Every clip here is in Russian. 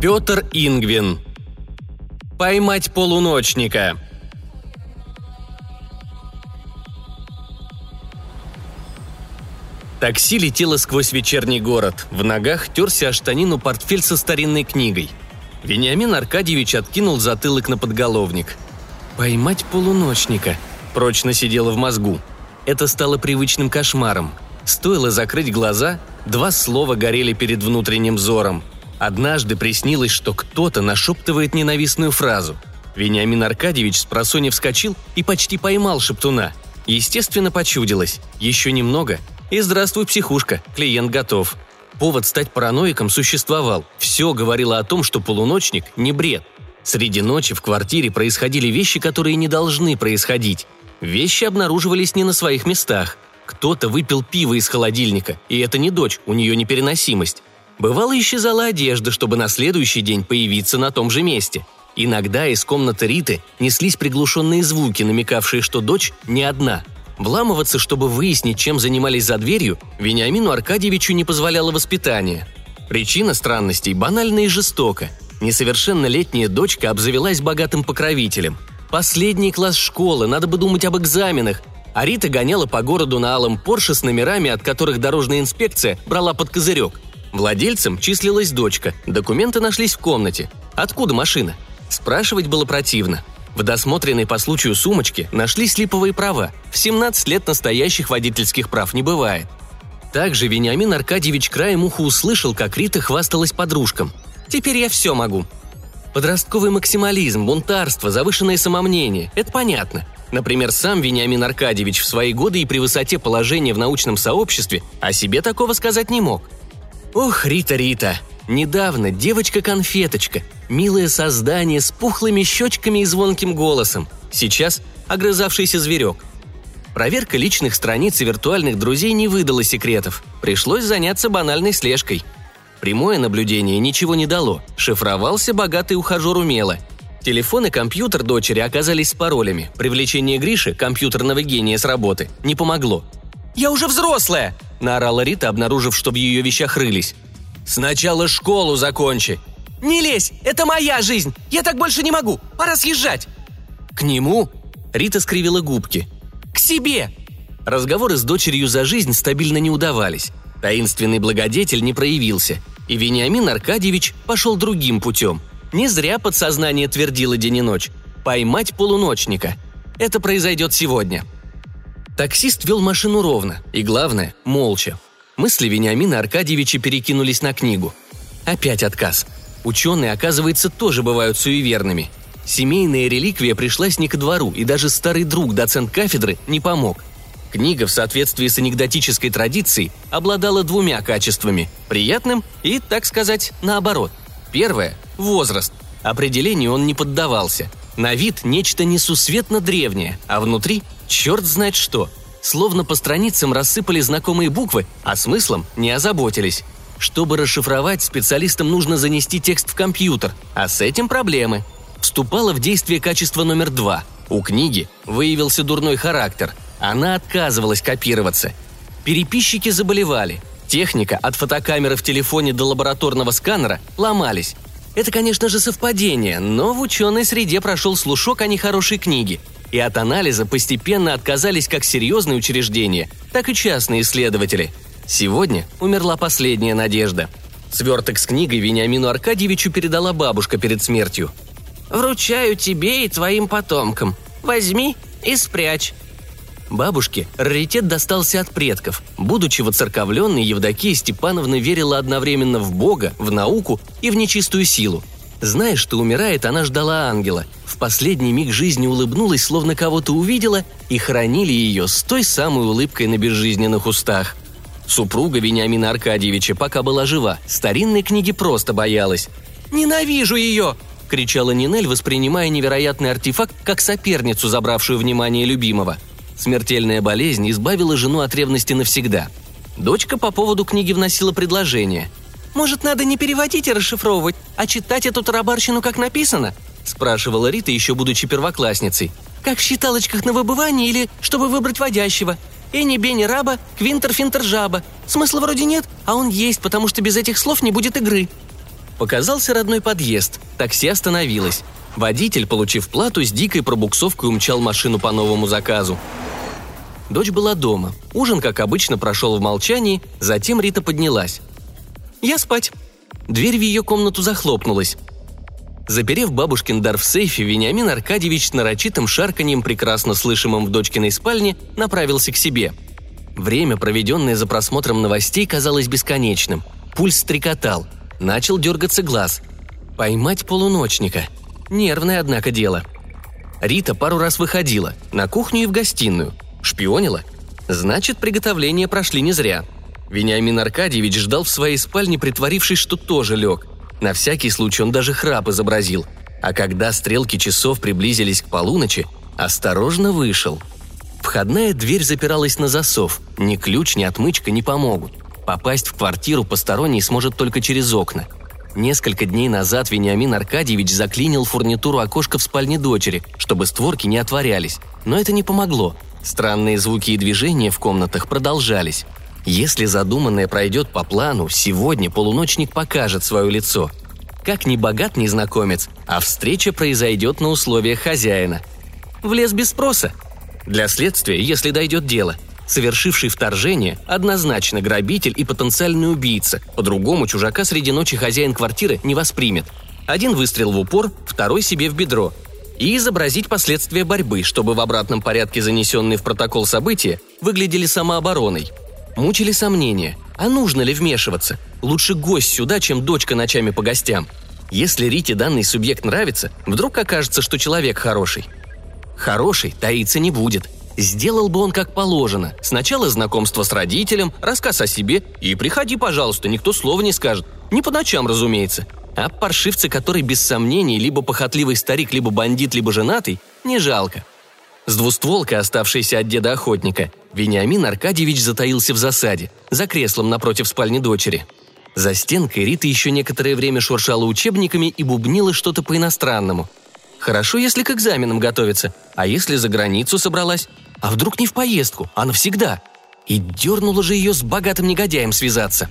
Петр Ингвин. Поймать полуночника. Такси летело сквозь вечерний город. В ногах терся о штанину портфель со старинной книгой. Вениамин Аркадьевич откинул затылок на подголовник. «Поймать полуночника», прочно сидело в мозгу. Это стало привычным кошмаром. Стоило закрыть глаза, два слова горели перед внутренним взором. Однажды приснилось, что кто-то нашептывает ненавистную фразу. Вениамин Аркадьевич с просони вскочил и почти поймал шептуна. Естественно, почудилось. Еще немного, и здравствуй, психушка, клиент готов. Повод стать параноиком существовал. Все говорило о том, что полуночник – не бред. Среди ночи в квартире происходили вещи, которые не должны происходить. Вещи обнаруживались не на своих местах. Кто-то выпил пиво из холодильника, и это не дочь, у нее непереносимость. Бывало, исчезала одежда, чтобы на следующий день появиться на том же месте. Иногда из комнаты Риты неслись приглушенные звуки, намекавшие, что дочь не одна. Вламываться, чтобы выяснить, чем занимались за дверью, Вениамину Аркадьевичу не позволяло воспитание. Причина странностей банальна и жестока. Несовершеннолетняя дочка обзавелась богатым покровителем. Последний класс школы, надо бы думать об экзаменах. А Рита гоняла по городу на алом Порше с номерами, от которых дорожная инспекция брала под козырек. Владельцем числилась дочка, документы нашлись в комнате. Откуда машина? Спрашивать было противно. В досмотренной по случаю сумочке нашлись липовые права. В 17 лет настоящих водительских прав не бывает. Также Вениамин Аркадьевич краем уха услышал, как Рита хвасталась подружкам. «Теперь я все могу». Подростковый максимализм, бунтарство, завышенное самомнение – это понятно. Например, сам Вениамин Аркадьевич в свои годы и при высоте положения в научном сообществе о себе такого сказать не мог. Ох, Рита, Рита, недавно девочка-конфеточка, милое создание с пухлыми щечками и звонким голосом. Сейчас огрызавшийся зверек. Проверка личных страниц и виртуальных друзей не выдала секретов. Пришлось заняться банальной слежкой. Прямое наблюдение ничего не дало. Шифровался богатый ухажер умело. Телефон и компьютер дочери оказались с паролями. Привлечение Гриши, компьютерного гения с работы, не помогло. «Я уже взрослая!» – наорала Рита, обнаружив, что в ее вещах рылись. «Сначала школу закончи!» «Не лезь! Это моя жизнь! Я так больше не могу! Пора съезжать!» «К нему?» – Рита скривила губки – к себе!» Разговоры с дочерью за жизнь стабильно не удавались. Таинственный благодетель не проявился, и Вениамин Аркадьевич пошел другим путем. Не зря подсознание твердило день и ночь. Поймать полуночника. Это произойдет сегодня. Таксист вел машину ровно, и главное, молча. Мысли Вениамина Аркадьевича перекинулись на книгу. Опять отказ. Ученые, оказывается, тоже бывают суеверными – Семейная реликвия пришлась не ко двору, и даже старый друг, доцент кафедры, не помог. Книга в соответствии с анекдотической традицией обладала двумя качествами – приятным и, так сказать, наоборот. Первое – возраст. Определению он не поддавался. На вид нечто несусветно древнее, а внутри – черт знает что. Словно по страницам рассыпали знакомые буквы, а смыслом не озаботились. Чтобы расшифровать, специалистам нужно занести текст в компьютер, а с этим проблемы – вступало в действие качество номер два. У книги выявился дурной характер. Она отказывалась копироваться. Переписчики заболевали. Техника от фотокамеры в телефоне до лабораторного сканера ломались. Это, конечно же, совпадение, но в ученой среде прошел слушок о нехорошей книге. И от анализа постепенно отказались как серьезные учреждения, так и частные исследователи. Сегодня умерла последняя надежда. Сверток с книгой Вениамину Аркадьевичу передала бабушка перед смертью – Вручаю тебе и твоим потомкам. Возьми и спрячь». Бабушке раритет достался от предков. Будучи воцерковленной, Евдокия Степановна верила одновременно в Бога, в науку и в нечистую силу. Зная, что умирает, она ждала ангела. В последний миг жизни улыбнулась, словно кого-то увидела, и хранили ее с той самой улыбкой на безжизненных устах. Супруга Вениамина Аркадьевича пока была жива, старинной книги просто боялась. «Ненавижу ее!» кричала Нинель, воспринимая невероятный артефакт как соперницу, забравшую внимание любимого. Смертельная болезнь избавила жену от ревности навсегда. Дочка по поводу книги вносила предложение. «Может, надо не переводить и расшифровывать, а читать эту тарабарщину как написано?» – спрашивала Рита, еще будучи первоклассницей. «Как в считалочках на выбывание или чтобы выбрать водящего? Эни Бени Раба, Квинтер Финтер Жаба. Смысла вроде нет, а он есть, потому что без этих слов не будет игры». Показался родной подъезд, такси остановилось. Водитель, получив плату, с дикой пробуксовкой умчал машину по новому заказу. Дочь была дома. Ужин, как обычно, прошел в молчании, затем Рита поднялась. «Я спать». Дверь в ее комнату захлопнулась. Заперев бабушкин дар в сейфе, Вениамин Аркадьевич с нарочитым шарканьем, прекрасно слышимым в дочкиной спальне, направился к себе. Время, проведенное за просмотром новостей, казалось бесконечным. Пульс стрекотал. Начал дергаться глаз. Поймать полуночника. Нервное, однако, дело. Рита пару раз выходила, на кухню и в гостиную. Шпионила? Значит, приготовления прошли не зря. Вениамин Аркадьевич ждал в своей спальне, притворившись, что тоже лег. На всякий случай он даже храп изобразил. А когда стрелки часов приблизились к полуночи, осторожно вышел. Входная дверь запиралась на засов. Ни ключ, ни отмычка не помогут. Попасть в квартиру посторонний сможет только через окна. Несколько дней назад Вениамин Аркадьевич заклинил фурнитуру окошка в спальне дочери, чтобы створки не отворялись. Но это не помогло. Странные звуки и движения в комнатах продолжались. Если задуманное пройдет по плану, сегодня полуночник покажет свое лицо. Как ни богат незнакомец, а встреча произойдет на условиях хозяина. Влез без спроса. Для следствия, если дойдет дело. Совершивший вторжение – однозначно грабитель и потенциальный убийца. По-другому чужака среди ночи хозяин квартиры не воспримет. Один выстрел в упор, второй себе в бедро – и изобразить последствия борьбы, чтобы в обратном порядке занесенные в протокол события выглядели самообороной. Мучили сомнения, а нужно ли вмешиваться? Лучше гость сюда, чем дочка ночами по гостям. Если Рите данный субъект нравится, вдруг окажется, что человек хороший. Хороший таиться не будет. Сделал бы он как положено. Сначала знакомство с родителем, рассказ о себе и приходи, пожалуйста, никто слова не скажет. Не по ночам, разумеется. А паршивца, который без сомнений либо похотливый старик, либо бандит, либо женатый, не жалко. С двустволкой, оставшейся от деда охотника, Вениамин Аркадьевич затаился в засаде, за креслом напротив спальни дочери. За стенкой Рита еще некоторое время шуршала учебниками и бубнила что-то по-иностранному. Хорошо, если к экзаменам готовится, а если за границу собралась? А вдруг не в поездку, а навсегда? И дернула же ее с богатым негодяем связаться.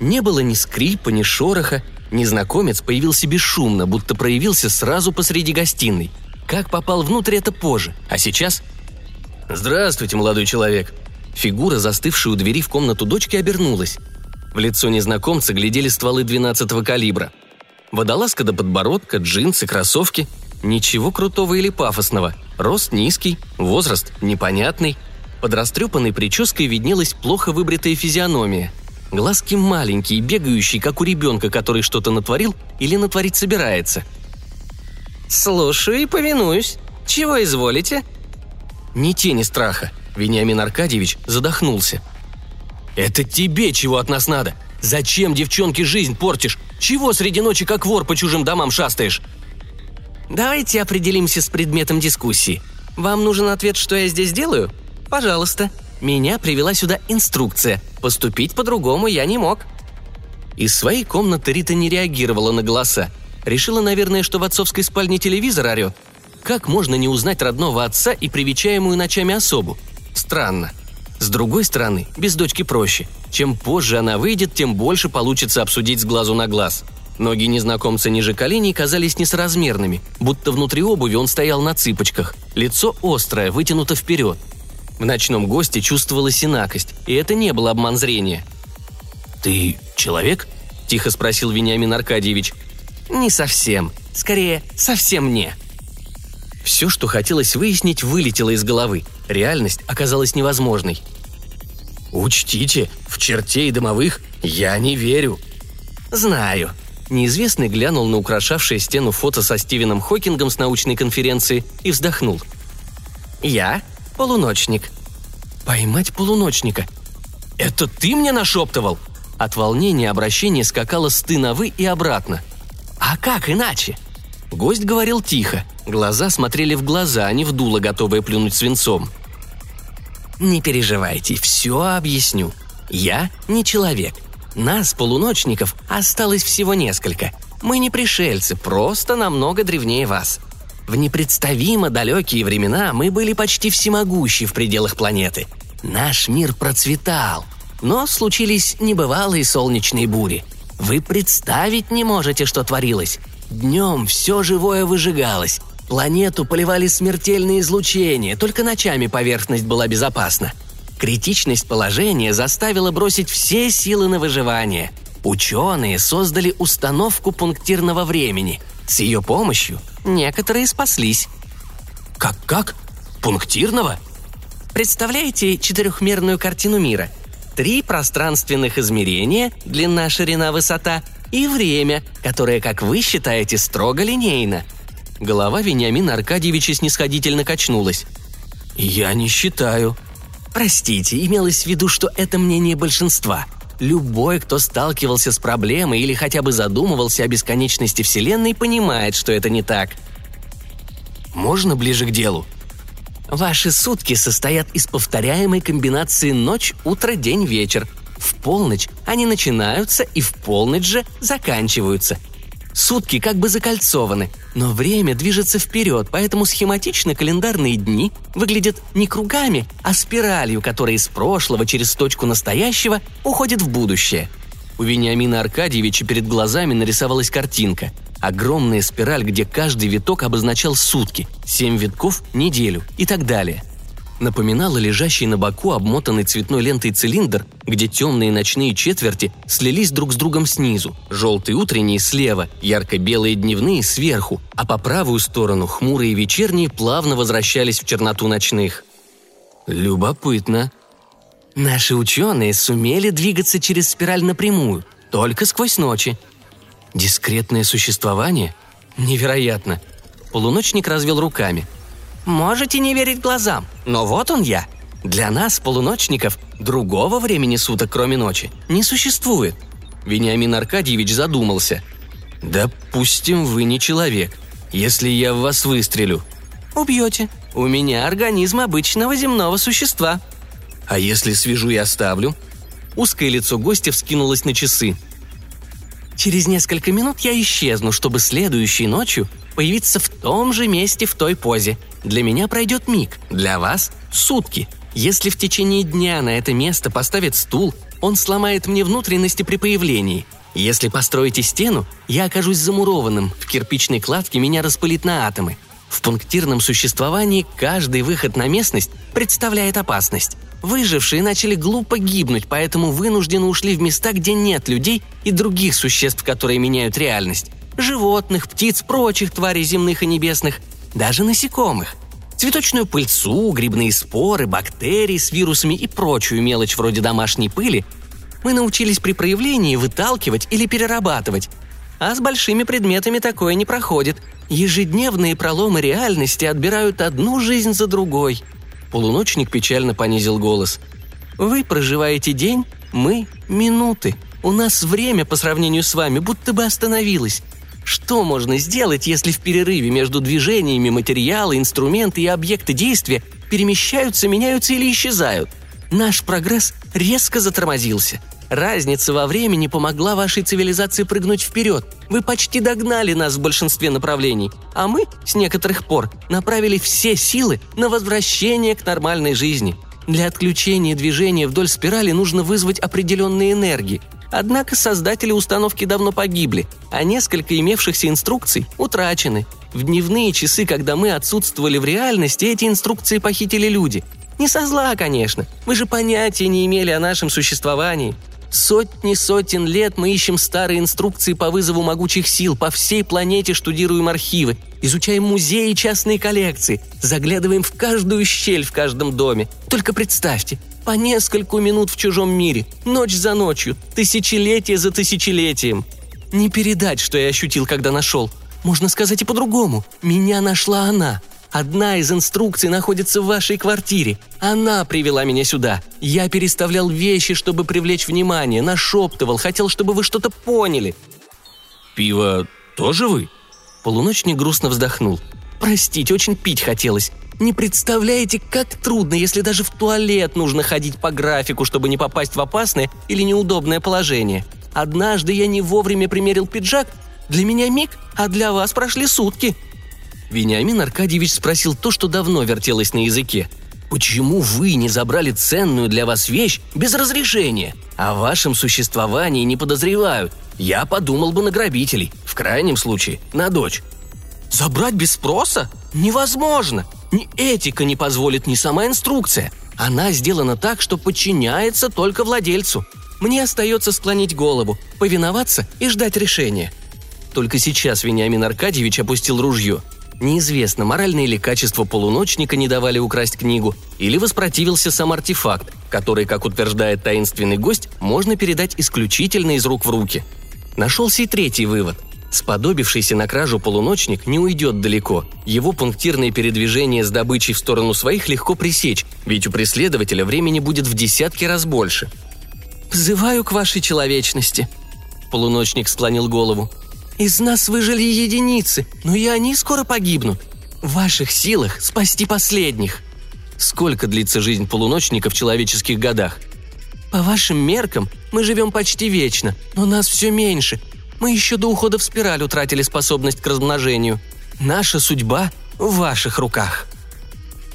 Не было ни скрипа, ни шороха, Незнакомец появился бесшумно, будто проявился сразу посреди гостиной. Как попал внутрь, это позже. А сейчас... «Здравствуйте, молодой человек!» Фигура, застывшая у двери в комнату дочки, обернулась. В лицо незнакомца глядели стволы 12-го калибра. Водолазка до подбородка, джинсы, кроссовки. Ничего крутого или пафосного. Рост низкий, возраст непонятный. Под растрепанной прической виднелась плохо выбритая физиономия – Глазки маленькие, бегающие, как у ребенка, который что-то натворил или натворить собирается. «Слушаю и повинуюсь. Чего изволите?» Ни тени страха. Вениамин Аркадьевич задохнулся. «Это тебе чего от нас надо? Зачем девчонке жизнь портишь? Чего среди ночи как вор по чужим домам шастаешь?» «Давайте определимся с предметом дискуссии. Вам нужен ответ, что я здесь делаю? Пожалуйста. Меня привела сюда инструкция. Поступить по-другому я не мог». Из своей комнаты Рита не реагировала на голоса. Решила, наверное, что в отцовской спальне телевизор орет. Как можно не узнать родного отца и привечаемую ночами особу? Странно. С другой стороны, без дочки проще. Чем позже она выйдет, тем больше получится обсудить с глазу на глаз. Ноги незнакомца ниже коленей казались несоразмерными, будто внутри обуви он стоял на цыпочках. Лицо острое, вытянуто вперед. В ночном госте чувствовалась инакость, и это не был обман зрения. «Ты человек?» – тихо спросил Вениамин Аркадьевич. «Не совсем. Скорее, совсем не». Все, что хотелось выяснить, вылетело из головы. Реальность оказалась невозможной. «Учтите, в чертей домовых я не верю». «Знаю», Неизвестный глянул на украшавшее стену фото со Стивеном Хокингом с научной конференции и вздохнул. «Я полуночник». «Поймать полуночника? Это ты мне нашептывал?» От волнения обращение скакало с «ты» на «вы» и обратно. «А как иначе?» Гость говорил тихо. Глаза смотрели в глаза, а не в дуло, готовые плюнуть свинцом. «Не переживайте, все объясню. Я не человек. Нас, полуночников, осталось всего несколько. Мы не пришельцы, просто намного древнее вас. В непредставимо далекие времена мы были почти всемогущи в пределах планеты. Наш мир процветал. Но случились небывалые солнечные бури. Вы представить не можете, что творилось. Днем все живое выжигалось. Планету поливали смертельные излучения, только ночами поверхность была безопасна. Критичность положения заставила бросить все силы на выживание. Ученые создали установку пунктирного времени. С ее помощью некоторые спаслись. Как-как? Пунктирного? Представляете четырехмерную картину мира? Три пространственных измерения – длина, ширина, высота – и время, которое, как вы считаете, строго линейно. Голова Вениамина Аркадьевича снисходительно качнулась. «Я не считаю». «Простите, имелось в виду, что это мнение большинства. Любой, кто сталкивался с проблемой или хотя бы задумывался о бесконечности Вселенной, понимает, что это не так». «Можно ближе к делу?» Ваши сутки состоят из повторяемой комбинации ночь, утро, день, вечер. В полночь они начинаются и в полночь же заканчиваются. Сутки как бы закольцованы, но время движется вперед, поэтому схематично календарные дни выглядят не кругами, а спиралью, которая из прошлого через точку настоящего уходит в будущее. У Вениамина Аркадьевича перед глазами нарисовалась картинка. Огромная спираль, где каждый виток обозначал сутки, семь витков – неделю и так далее – напоминала лежащий на боку обмотанный цветной лентой цилиндр, где темные ночные четверти слились друг с другом снизу, желтые утренние слева, ярко-белые дневные сверху, а по правую сторону хмурые вечерние плавно возвращались в черноту ночных. Любопытно. Наши ученые сумели двигаться через спираль напрямую, только сквозь ночи. Дискретное существование? Невероятно. Полуночник развел руками – Можете не верить глазам, но вот он я. Для нас, полуночников, другого времени суток, кроме ночи, не существует. Вениамин Аркадьевич задумался. «Допустим, вы не человек. Если я в вас выстрелю...» «Убьете. У меня организм обычного земного существа». «А если свяжу и оставлю?» Узкое лицо гостя вскинулось на часы. «Через несколько минут я исчезну, чтобы следующей ночью появиться в том же месте в той позе. Для меня пройдет миг, для вас – сутки. Если в течение дня на это место поставят стул, он сломает мне внутренности при появлении. Если построите стену, я окажусь замурованным, в кирпичной кладке меня распылит на атомы. В пунктирном существовании каждый выход на местность представляет опасность. Выжившие начали глупо гибнуть, поэтому вынуждены ушли в места, где нет людей и других существ, которые меняют реальность животных, птиц, прочих тварей земных и небесных, даже насекомых. Цветочную пыльцу, грибные споры, бактерии с вирусами и прочую мелочь вроде домашней пыли мы научились при проявлении выталкивать или перерабатывать. А с большими предметами такое не проходит. Ежедневные проломы реальности отбирают одну жизнь за другой. Полуночник печально понизил голос. «Вы проживаете день, мы – минуты. У нас время по сравнению с вами будто бы остановилось. Что можно сделать, если в перерыве между движениями материалы, инструменты и объекты действия перемещаются, меняются или исчезают? Наш прогресс резко затормозился. Разница во времени помогла вашей цивилизации прыгнуть вперед. Вы почти догнали нас в большинстве направлений, а мы, с некоторых пор, направили все силы на возвращение к нормальной жизни. Для отключения движения вдоль спирали нужно вызвать определенные энергии – Однако создатели установки давно погибли, а несколько имевшихся инструкций утрачены. В дневные часы, когда мы отсутствовали в реальности, эти инструкции похитили люди. Не со зла, конечно. Мы же понятия не имели о нашем существовании. Сотни сотен лет мы ищем старые инструкции по вызову могучих сил, по всей планете штудируем архивы, изучаем музеи и частные коллекции, заглядываем в каждую щель в каждом доме. Только представьте, по нескольку минут в чужом мире, ночь за ночью, тысячелетие за тысячелетием. Не передать, что я ощутил, когда нашел. Можно сказать и по-другому. Меня нашла она. Одна из инструкций находится в вашей квартире. Она привела меня сюда. Я переставлял вещи, чтобы привлечь внимание, нашептывал, хотел, чтобы вы что-то поняли». «Пиво тоже вы?» Полуночник грустно вздохнул. «Простите, очень пить хотелось. Не представляете, как трудно, если даже в туалет нужно ходить по графику, чтобы не попасть в опасное или неудобное положение. Однажды я не вовремя примерил пиджак. Для меня миг, а для вас прошли сутки». Вениамин Аркадьевич спросил то, что давно вертелось на языке. Почему вы не забрали ценную для вас вещь без разрешения? О вашем существовании не подозревают. Я подумал бы на грабителей, в крайнем случае, на дочь. Забрать без спроса? Невозможно. Ни этика не позволит, ни сама инструкция. Она сделана так, что подчиняется только владельцу. Мне остается склонить голову, повиноваться и ждать решения. Только сейчас Вениамин Аркадьевич опустил ружье. Неизвестно, моральные ли качества полуночника не давали украсть книгу, или воспротивился сам артефакт, который, как утверждает таинственный гость, можно передать исключительно из рук в руки. Нашелся и третий вывод. Сподобившийся на кражу полуночник не уйдет далеко. Его пунктирные передвижения с добычей в сторону своих легко пресечь, ведь у преследователя времени будет в десятки раз больше. «Взываю к вашей человечности», — полуночник склонил голову. Из нас выжили единицы, но и они скоро погибнут. В ваших силах спасти последних. Сколько длится жизнь полуночника в человеческих годах? По вашим меркам мы живем почти вечно, но нас все меньше. Мы еще до ухода в спираль утратили способность к размножению. Наша судьба в ваших руках.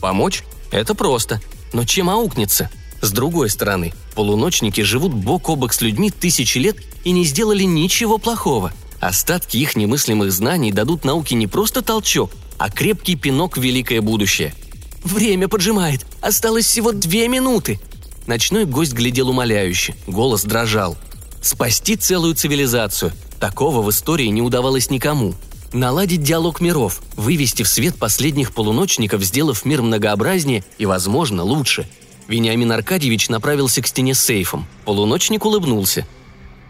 Помочь? Это просто. Но чем аукнется? С другой стороны, полуночники живут бок о бок с людьми тысячи лет и не сделали ничего плохого – Остатки их немыслимых знаний дадут науке не просто толчок, а крепкий пинок в великое будущее. «Время поджимает. Осталось всего две минуты!» Ночной гость глядел умоляюще, голос дрожал. Спасти целую цивилизацию. Такого в истории не удавалось никому. Наладить диалог миров, вывести в свет последних полуночников, сделав мир многообразнее и, возможно, лучше. Вениамин Аркадьевич направился к стене с сейфом. Полуночник улыбнулся.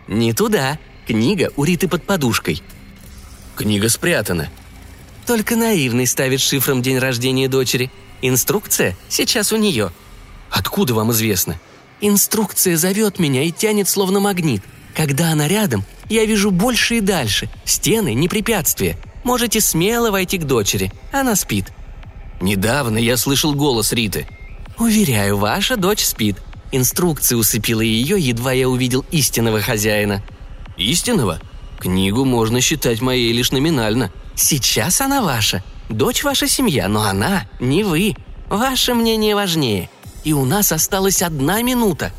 «Не туда», Книга у Риты под подушкой. Книга спрятана. Только наивный ставит шифром день рождения дочери. Инструкция сейчас у нее. Откуда вам известно? Инструкция зовет меня и тянет словно магнит. Когда она рядом, я вижу больше и дальше. Стены – не препятствие. Можете смело войти к дочери. Она спит. Недавно я слышал голос Риты. Уверяю, ваша дочь спит. Инструкция усыпила ее, едва я увидел истинного хозяина. Истинного? Книгу можно считать моей лишь номинально. Сейчас она ваша. Дочь ваша семья, но она не вы. Ваше мнение важнее. И у нас осталась одна минута.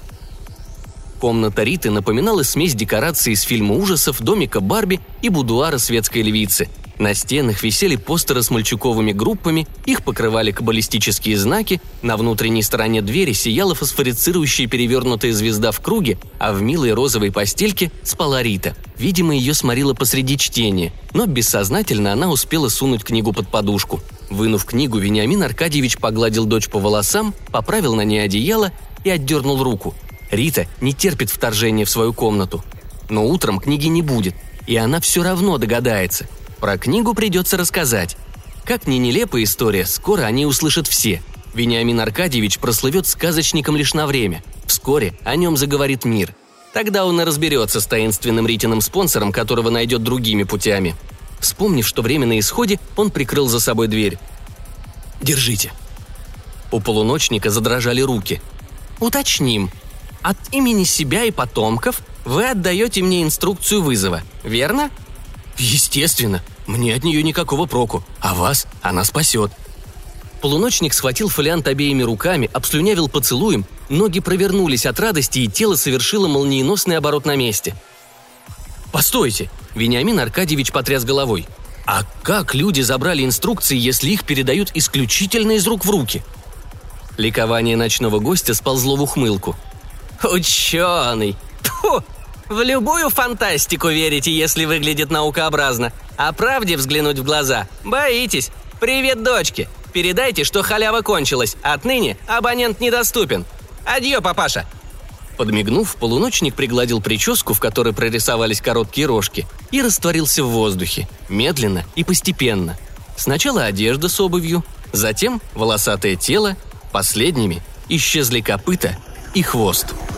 Комната Риты напоминала смесь декораций из фильма ужасов, домика Барби и будуара светской львицы – на стенах висели постеры с мальчуковыми группами, их покрывали каббалистические знаки, на внутренней стороне двери сияла фосфорицирующая перевернутая звезда в круге, а в милой розовой постельке спала Рита. Видимо, ее сморило посреди чтения, но бессознательно она успела сунуть книгу под подушку. Вынув книгу, Вениамин Аркадьевич погладил дочь по волосам, поправил на ней одеяло и отдернул руку. Рита не терпит вторжения в свою комнату. Но утром книги не будет, и она все равно догадается – про книгу придется рассказать. Как ни нелепая история, скоро они услышат все. Вениамин Аркадьевич прослывет сказочником лишь на время. Вскоре о нем заговорит мир. Тогда он и разберется с таинственным Ритиным спонсором, которого найдет другими путями. Вспомнив, что время на исходе, он прикрыл за собой дверь. «Держите». У полуночника задрожали руки. «Уточним. От имени себя и потомков вы отдаете мне инструкцию вызова, верно?» «Естественно. Мне от нее никакого проку, а вас она спасет». Полуночник схватил фолиант обеими руками, обслюнявил поцелуем, ноги провернулись от радости, и тело совершило молниеносный оборот на месте. «Постойте!» – Вениамин Аркадьевич потряс головой. «А как люди забрали инструкции, если их передают исключительно из рук в руки?» Ликование ночного гостя сползло в ухмылку. «Ученый! Тьфу! В любую фантастику верите, если выглядит наукообразно. А правде взглянуть в глаза боитесь. Привет, дочке. Передайте, что халява кончилась. Отныне абонент недоступен. Адьё, папаша!» Подмигнув, полуночник пригладил прическу, в которой прорисовались короткие рожки, и растворился в воздухе, медленно и постепенно. Сначала одежда с обувью, затем волосатое тело, последними исчезли копыта и хвост –